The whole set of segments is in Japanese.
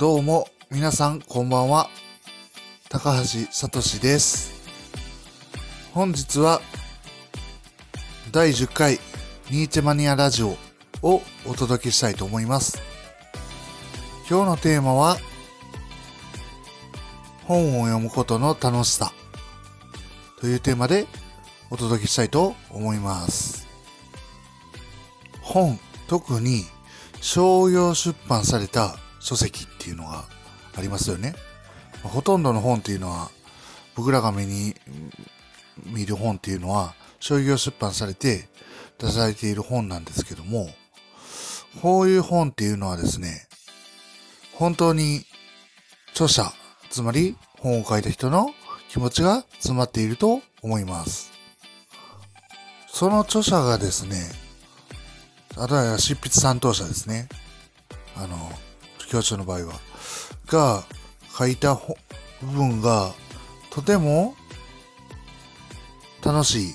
どうも、皆さんこんばんは。高橋聡です。本日は、第10回ニーチェマニアラジオをお届けしたいと思います。今日のテーマは、本を読むことの楽しさというテーマでお届けしたいと思います。本、特に商用出版された書籍っていうのがありますよね。ほとんどの本っていうのは、僕らが目に見る本っていうのは、商業出版されて出されている本なんですけども、こういう本っていうのはですね、本当に著者、つまり本を書いた人の気持ちが詰まっていると思います。その著者がですね、あとは執筆担当者ですね。あの、教授の場合は。が書いた部分がとても楽しい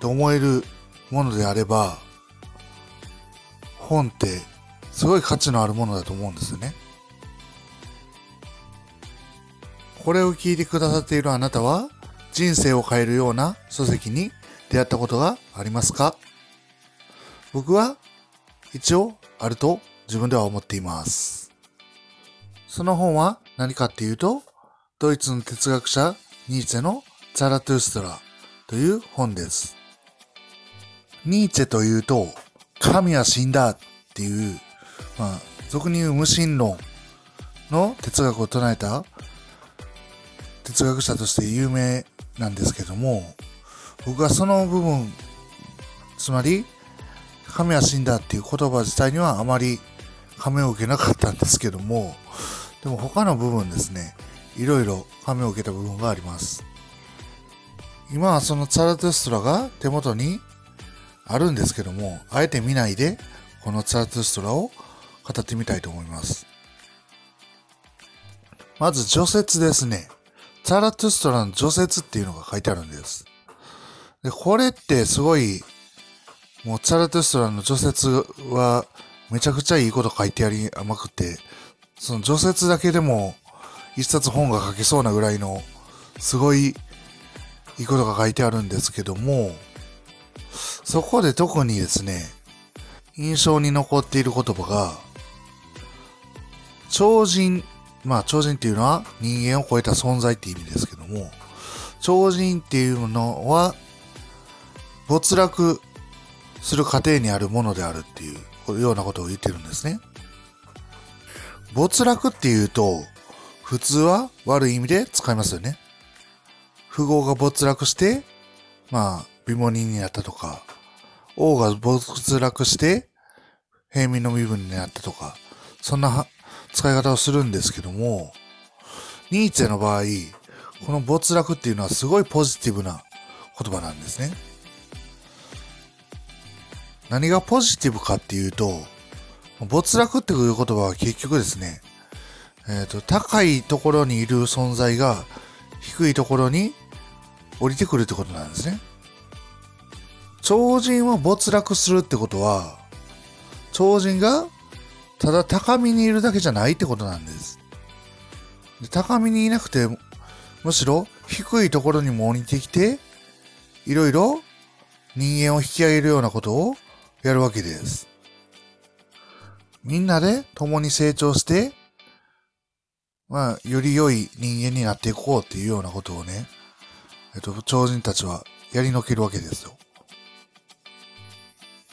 と思えるものであれば、本ってすごい価値のあるものだと思うんですよね。これを聞いてくださっているあなたは人生を変えるような書籍に出会ったことがありますか？僕は一応あると自分では思っています。その本は何かっていうと、ドイツの哲学者ニーチェのザラトゥーストラという本です。ニーチェというと、神は死んだっていう、まあ、俗に言う無神論の哲学を唱えた哲学者として有名なんですけども、僕はその部分、つまり、神は死んだっていう言葉自体にはあまり感銘を受けなかったんですけども、でも他の部分ですね、いろいろ感銘を受けた部分があります。今はそのツァラトゥストラが手元にあるんですけども、あえて見ないで、このツァラトゥストラを語ってみたいと思います。まず除説ですね。ツァラトゥストラの除説っていうのが書いてあるんです。で、これってすごいもうツァラトゥストラの除説はめちゃくちゃいいこと書いてありまくって、その除説だけでも一冊本が書けそうなぐらいのすごいいいことが書いてあるんですけども、そこで特にですね、印象に残っている言葉が、超人、まあ超人っていうのは人間を超えた存在って意味ですけども、超人っていうのは没落する過程にあるものであるっていうようなことを言ってるんですね。没落っていうと、普通は悪い意味で使いますよね。富豪が没落して、まあ、貧乏人になったとか、王が没落して、平民の身分になったとか、そんな使い方をするんですけども、ニーチェの場合、この没落っていうのはすごいポジティブな言葉なんですね。何がポジティブかっていうと、没落っていう言葉は結局ですね、えっ、と、高いところにいる存在が低いところに降りてくるってことなんですね。超人は没落するってことは、超人がただ高みにいるだけじゃないってことなんです。で高みにいなくて、むしろ低いところにも降りてきて、いろいろ人間を引き上げるようなことをやるわけです。みんなで共に成長して、まあ、より良い人間になっていこうっていうようなことをね、えっと、超人たちはやりのけるわけですよ。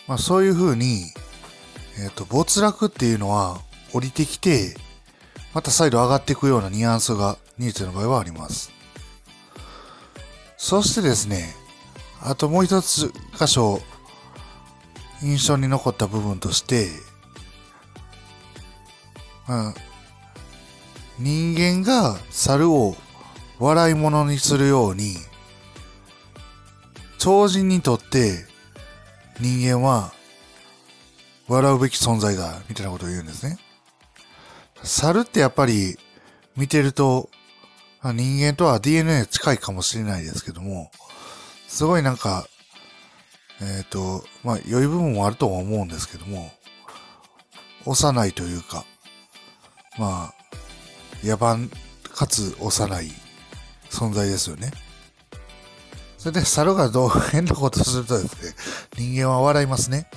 まあ、そういうふうに、えっと、没落っていうのは降りてきて、また再度上がっていくようなニュアンスがニーチェの場合はあります。そしてですね、あともう一つ箇所印象に残った部分として、まあ、人間が猿を笑い物にするように、超人にとって人間は笑うべき存在だ、みたいなことを言うんですね。猿ってやっぱり見てると、人間とは DNA 近いかもしれないですけども、すごいなんか、えっ、と、まあ、良い部分もあるとは思うんですけども、幼いというか、まあ、野蛮かつ幼い存在ですよね。それで猿がどう変なことするとですね、人間は笑いますね。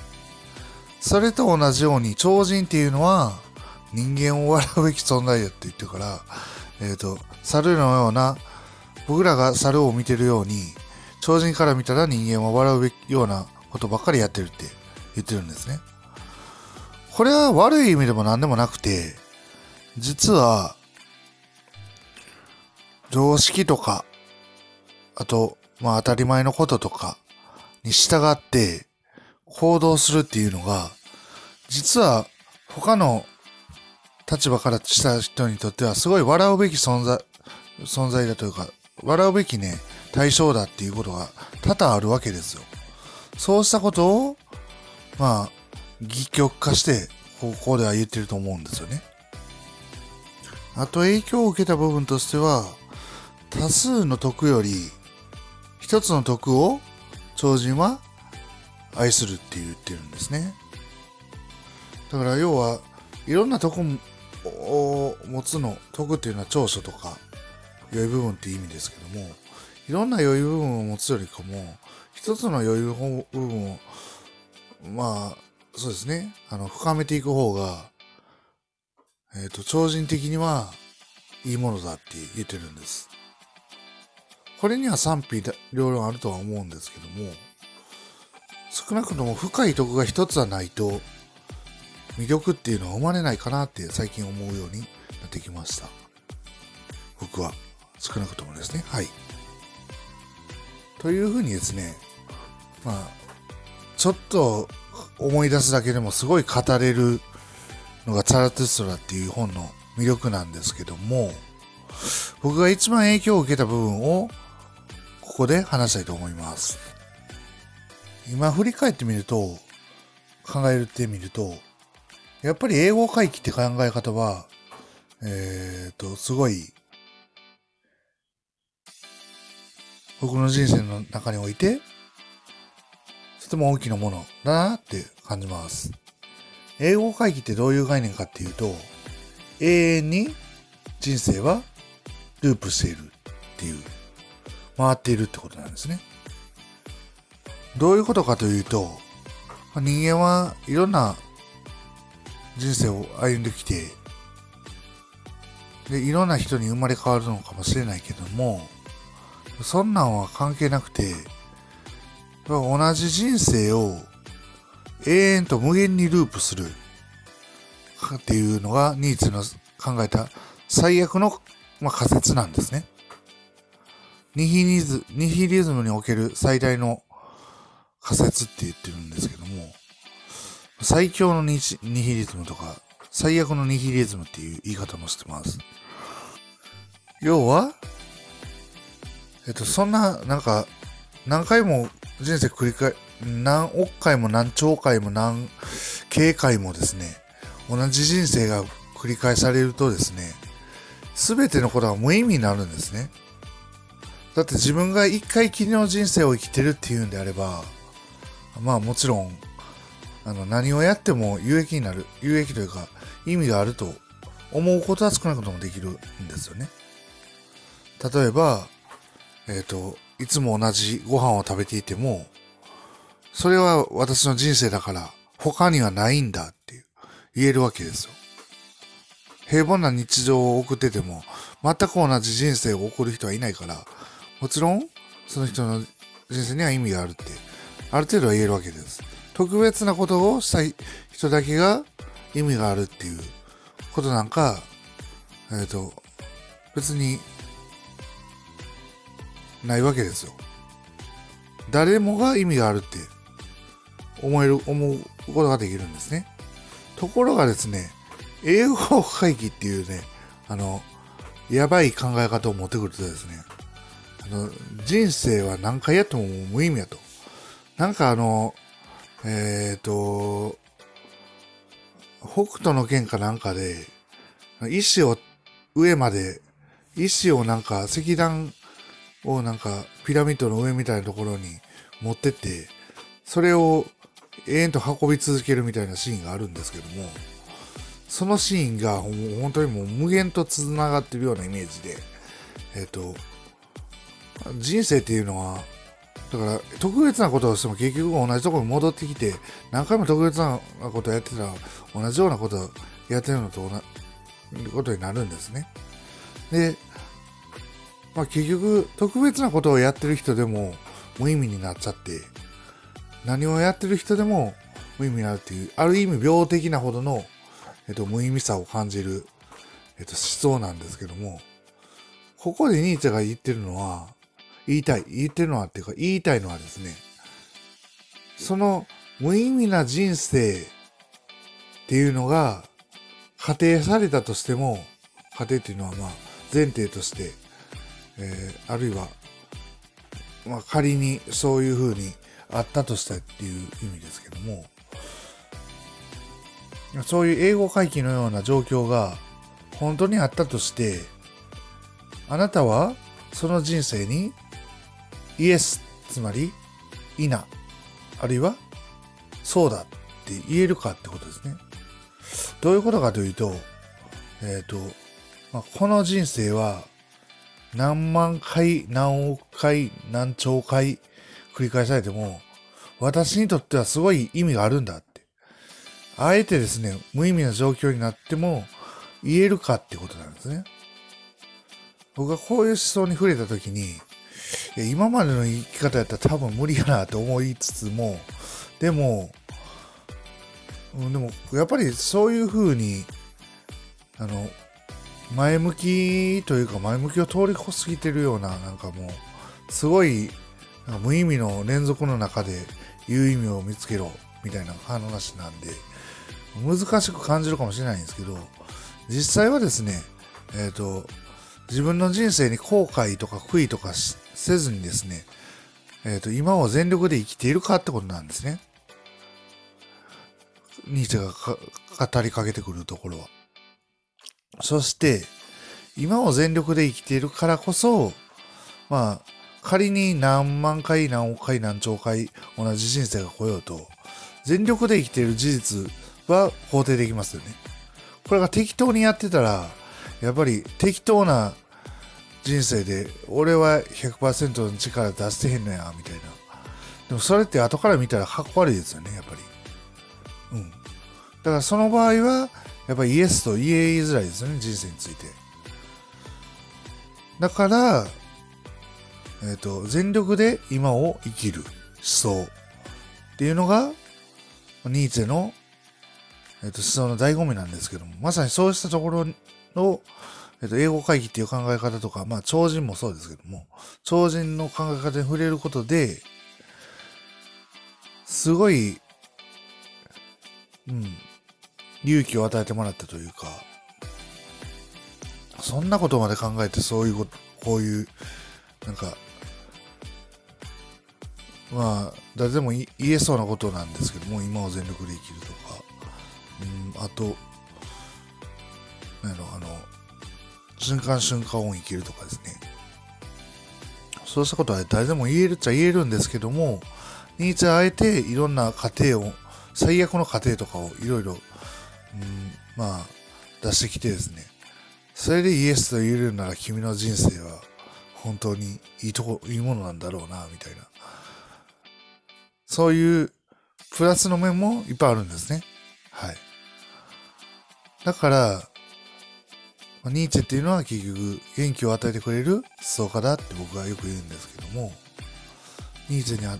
それと同じように超人っていうのは人間を笑うべき存在だって言ってるから、えっ、ー、と、猿のような、僕らが猿を見てるように、超人から見たら人間は笑うべきようなことばっかりやってるって言ってるんですね。これは悪い意味でも何でもなくて、実は、常識とか、あと、まあ当たり前のこととかに従って行動するっていうのが、実は他の立場からした人にとってはすごい笑うべき存在、存在だというか、笑うべきね、対象だっていうことが多々あるわけですよ。そうしたことを、まあ、戯曲化して、ここでは言ってると思うんですよね。あと影響を受けた部分としては、多数の徳より、一つの徳を超人は愛するって言ってるんですね。だから要は、いろんな徳を持つの、徳っていうのは長所とか、良い部分っていう意味ですけども、いろんな良い部分を持つよりかも、一つの良い部分を、まあ、そうですね、あの、深めていく方が、えっ、ー、と、超人的にはいいものだって言ってるんです。これには賛否両論あるとは思うんですけども、少なくとも深いとこが一つはないと、魅力っていうのは生まれないかなって最近思うようになってきました。僕は。少なくともですね。はい。というふうにですね、まあ、ちょっと思い出すだけでもすごい語れるのがツァラトゥストラっていう本の魅力なんですけども、僕が一番影響を受けた部分をここで話したいと思います。今振り返ってみると、考えてみると、やっぱり英語回帰って考え方は、えっ、ー、と、すごい、僕の人生の中において、とても大きなものだなって感じます。英語回帰ってどういう概念かっていうと、永遠に人生はループしているっていう、回っているってことなんですね。どういうことかというと、人間はいろんな人生を歩んできて、で、いろんな人に生まれ変わるのかもしれないけども、そんなんは関係なくて、同じ人生を永遠と無限にループするっていうのがニーツの考えた最悪の、まあ、仮説なんですね。ニヒリズニヒリズムにおける最大の仮説って言ってるんですけども、最強のニヒリズムとか、最悪のニヒリズムっていう言い方もしてます。要は、えっと、そんな、なんか、何回も人生繰り返、何億回も何兆回も何軽回もですね、同じ人生が繰り返されるとですね、すべてのことは無意味になるんですね。だって自分が一回きりの人生を生きてるっていうんであれば、まあもちろんあの、何をやっても有益になる、有益というか、意味があると思うことは少なくともできるんですよね。例えば、えっ、ー、と、いつも同じご飯を食べていても、それは私の人生だから、他にはないんだっていう言えるわけですよ。平凡な日常を送ってても、全く同じ人生を送る人はいないから、もちろん、その人の人生には意味があるって、ある程度は言えるわけです。特別なことをしたい人だけが意味があるっていうことなんか、えっ、ー、と、別にないわけですよ。誰もが意味があるって思える、思うことができるんですね。ところがですね、英語会議っていうね、あの、やばい考え方を持ってくるとですね、あの、人生は何回やっても無意味やと。なんかあの、えっ、ー、と、北斗の剣かなんかで、石を上まで、石をなんか石段をなんかピラミッドの上みたいなところに持ってって、それを永遠と運び続けるみたいなシーンがあるんですけども、そのシーンが本当にもう無限と繋がってるようなイメージで、えっ、と、人生っていうのは、だから特別なことをしても結局同じところに戻ってきて、何回も特別なことをやってたら同じようなことをやってるのと同じことになるんですね。で、まあ結局特別なことをやってる人でも無意味になっちゃって、何をやってる人でも無意味になるっていう、ある意味病的なほどの、えっと、無意味さを感じる、えっと、思想なんですけども、ここでニーチェが言ってるのは、言いたい、言ってるのはっていうか、言いたいのはですね、その無意味な人生っていうのが仮定されたとしても、仮定っていうのはまあ前提として、えー、あるいは、まあ仮にそういうふうにあったとしたっていう意味ですけども、そういう英語回帰のような状況が本当にあったとして、あなたはその人生にイエス、つまり、いな、あるいは、そうだって言えるかってことですね。どういうことかというと、えっ、ー、と、まあ、この人生は、何万回、何億回、何兆回繰り返されても、私にとってはすごい意味があるんだって。あえてですね、無意味な状況になっても言えるかってことなんですね。僕がこういう思想に触れたときに、今までの生き方やったら多分無理やなと思いつつも、でも、うん、でも、やっぱりそういう風に、あの、前向きというか前向きを通り越すぎてるような、なんかもう、すごい、無意味の連続の中で言う意味を見つけろ、みたいな話なんで、難しく感じるかもしれないんですけど、実際はですね、えっ、ー、と、自分の人生に後悔とか悔いとかせずにですね、えっ、ー、と、今を全力で生きているかってことなんですね。ニーチェが語りかけてくるところは。そして、今を全力で生きているからこそ、まあ、仮に何万回、何億回、何兆回同じ人生が来ようと、全力で生きている事実は肯定できますよね。これが適当にやってたら、やっぱり適当な人生で俺は100%の力出してへんのやみたいな。でもそれって後から見たらかっこ悪いですよねやっぱり。うん。だからその場合はやっぱりイエスと言えづらいですよね人生について。だからえっ、ー、と全力で今を生きる思想っていうのがニーツェの、えー、と思想の醍醐味なんですけどもまさにそうしたところのえっと、英語会議っていう考え方とか、まあ、超人もそうですけども、超人の考え方に触れることで、すごい、うん、勇気を与えてもらったというか、そんなことまで考えてそういうこと、こういう、なんか、まあ、誰でも言えそうなことなんですけども、今を全力で生きるとか、うん、あと、なんやろ、あの、瞬間瞬間を生きるとかですね。そうしたことは誰でも言えるっちゃ言えるんですけども、ニーチェあえていろんな過程を、最悪の過程とかをいろいろ、うん、まあ、出してきてですね。それでイエスと言えるなら君の人生は本当にいいとこ、いいものなんだろうな、みたいな。そういうプラスの面もいっぱいあるんですね。はい。だから、ニーチェっていうのは結局元気を与えてくれる思想家だって僕はよく言うんですけども、ニーチェにあ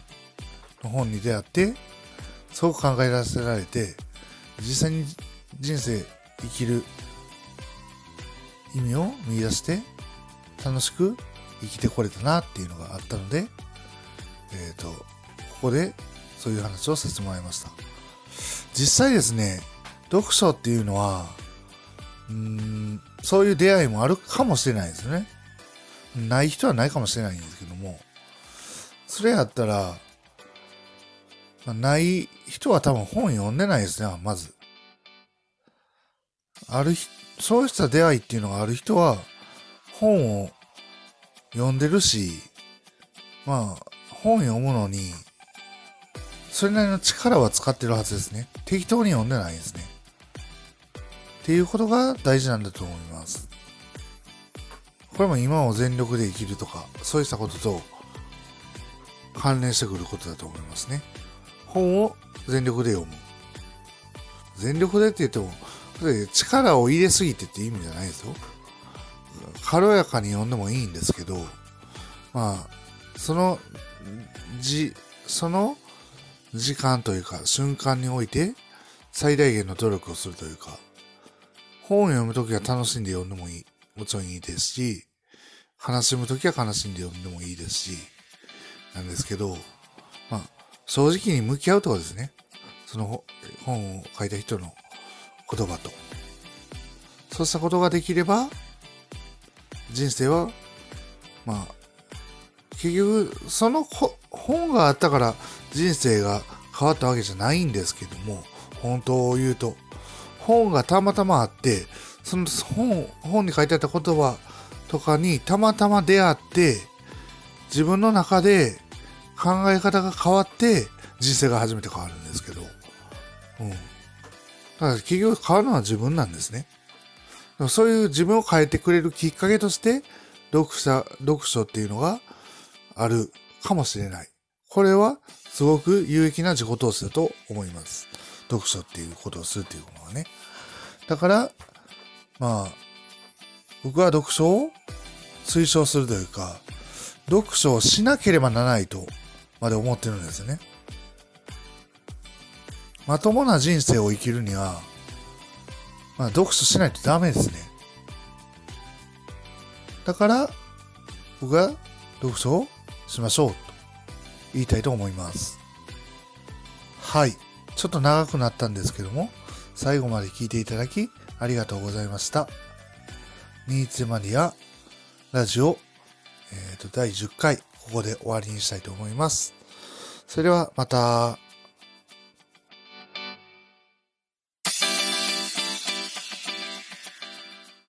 の本に出会って、すごく考えらせられて、実際に人生生きる意味を見出して楽しく生きてこれたなっていうのがあったので、えっ、ー、と、ここでそういう話をさせてもらいました。実際ですね、読書っていうのは、うん、そういう出会いもあるかもしれないですね。ない人はないかもしれないんですけども、それやったら、まあ、ない人は多分本読んでないですね、まず。あるそうした出会いっていうのがある人は、本を読んでるし、まあ、本読むのに、それなりの力は使ってるはずですね。適当に読んでないですね。っていうことが大事なんだと思います。これも今を全力で生きるとか、そういったことと関連してくることだと思いますね。本を全力で読む。全力でって言っても、力を入れすぎてって意味じゃないですよ。軽やかに読んでもいいんですけど、まあ、その、じ、その時間というか瞬間において最大限の努力をするというか、本を読むときは楽しんで読んでもいい。もちろんいいですし、悲しむときは悲しんで読んでもいいですし、なんですけど、まあ、正直に向き合うとかですね。その本を書いた人の言葉と。そうしたことができれば、人生は、まあ、結局、その本があったから人生が変わったわけじゃないんですけども、本当を言うと、本がたまたまあって、その本、本に書いてあった言葉とかにたまたま出会って、自分の中で考え方が変わって人生が初めて変わるんですけど、うん。だから結局変わるのは自分なんですね。そういう自分を変えてくれるきっかけとして、読者、読書っていうのがあるかもしれない。これはすごく有益な自己投資だと思います。読書っていうことをするっていうのはね。だから、まあ、僕は読書を推奨するというか、読書をしなければならないとまで思ってるんですよね。まともな人生を生きるには、まあ、読書しないとダメですね。だから、僕は読書をしましょうと言いたいと思います。はい。ちょっと長くなったんですけども、最後まで聞いていただきありがとうございました。ニーツマニアラジオ、えっ、ー、と、第10回、ここで終わりにしたいと思います。それではまた。